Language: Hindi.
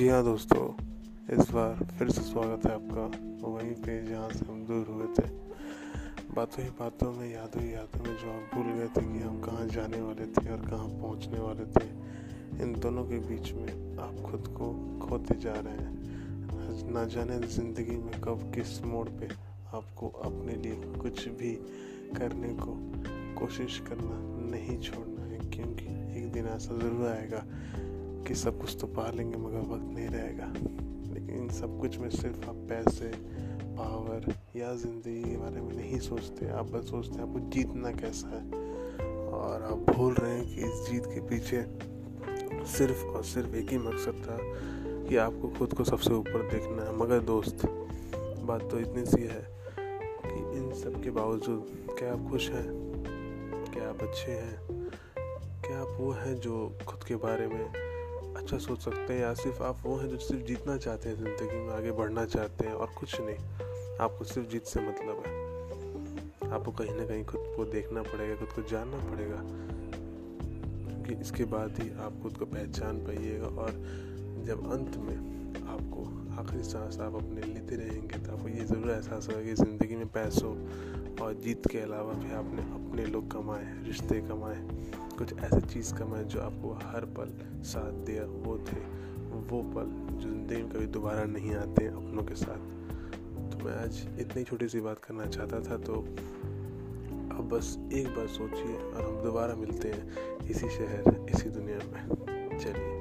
जी हाँ दोस्तों, इस बार फिर से स्वागत है आपका। वहीं पे जहाँ से हम दूर हुए थे, बातों ही बातों में, यादों ही यादों में, जो आप भूल गए थे कि हम कहाँ जाने वाले थे और कहाँ पहुँचने वाले थे, इन दोनों के बीच में आप खुद को खोते जा रहे हैं। ना जाने ज़िंदगी में कब, किस मोड़ पे आपको अपने लिए कुछ भी करने को कोशिश करना नहीं छोड़ना है, क्योंकि एक दिन ऐसा ज़रूर आएगा कि सब कुछ तो पा लेंगे मगर वक्त नहीं रहेगा। लेकिन इन सब कुछ में सिर्फ़ आप पैसे, पावर या ज़िंदगी के बारे में नहीं सोचते। आप बस सोचते हैं, आपको जीतना कैसा है? और आप भूल रहे हैं कि इस जीत के पीछे सिर्फ़ और सिर्फ़ एक ही मकसद था कि आपको खुद को सबसे ऊपर देखना है। मगर दोस्त, बात तो इतनी सी है कि इन सब के बावजूद क्या आप खुश हैं? क्या आप अच्छे हैं? क्या आप वो हैं जो खुद के बारे में अच्छा सोच सकते हैं, या सिर्फ़ आप वो हैं जो सिर्फ़ जीतना चाहते हैं ज़िंदगी में, आगे बढ़ना चाहते हैं और कुछ नहीं। आपको सिर्फ़ जीत से मतलब है। आपको कहीं ना कहीं खुद को देखना पड़ेगा, खुद को जानना पड़ेगा क्योंकि इसके बाद ही आप खुद को पहचान पाइएगा और जब अंत में आखिरी सांस आप अपने लेते रहेंगे तो आपको ये ज़रूर एहसास होगा कि ज़िंदगी में पैसों और जीत के अलावा भी आपने अपने लोग कमाए रिश्ते कमाए कुछ ऐसी चीज़ कमाए जो आपको हर पल साथ दिया वो थे, वो पल जो ज़िंदगी में कभी दोबारा नहीं आते अपनों के साथ। तो मैं आज इतनी छोटी सी बात करना चाहता था तो अब बस एक बार सोचिए और हम दोबारा मिलते हैं इसी शहर, इसी दुनिया में। चलिए।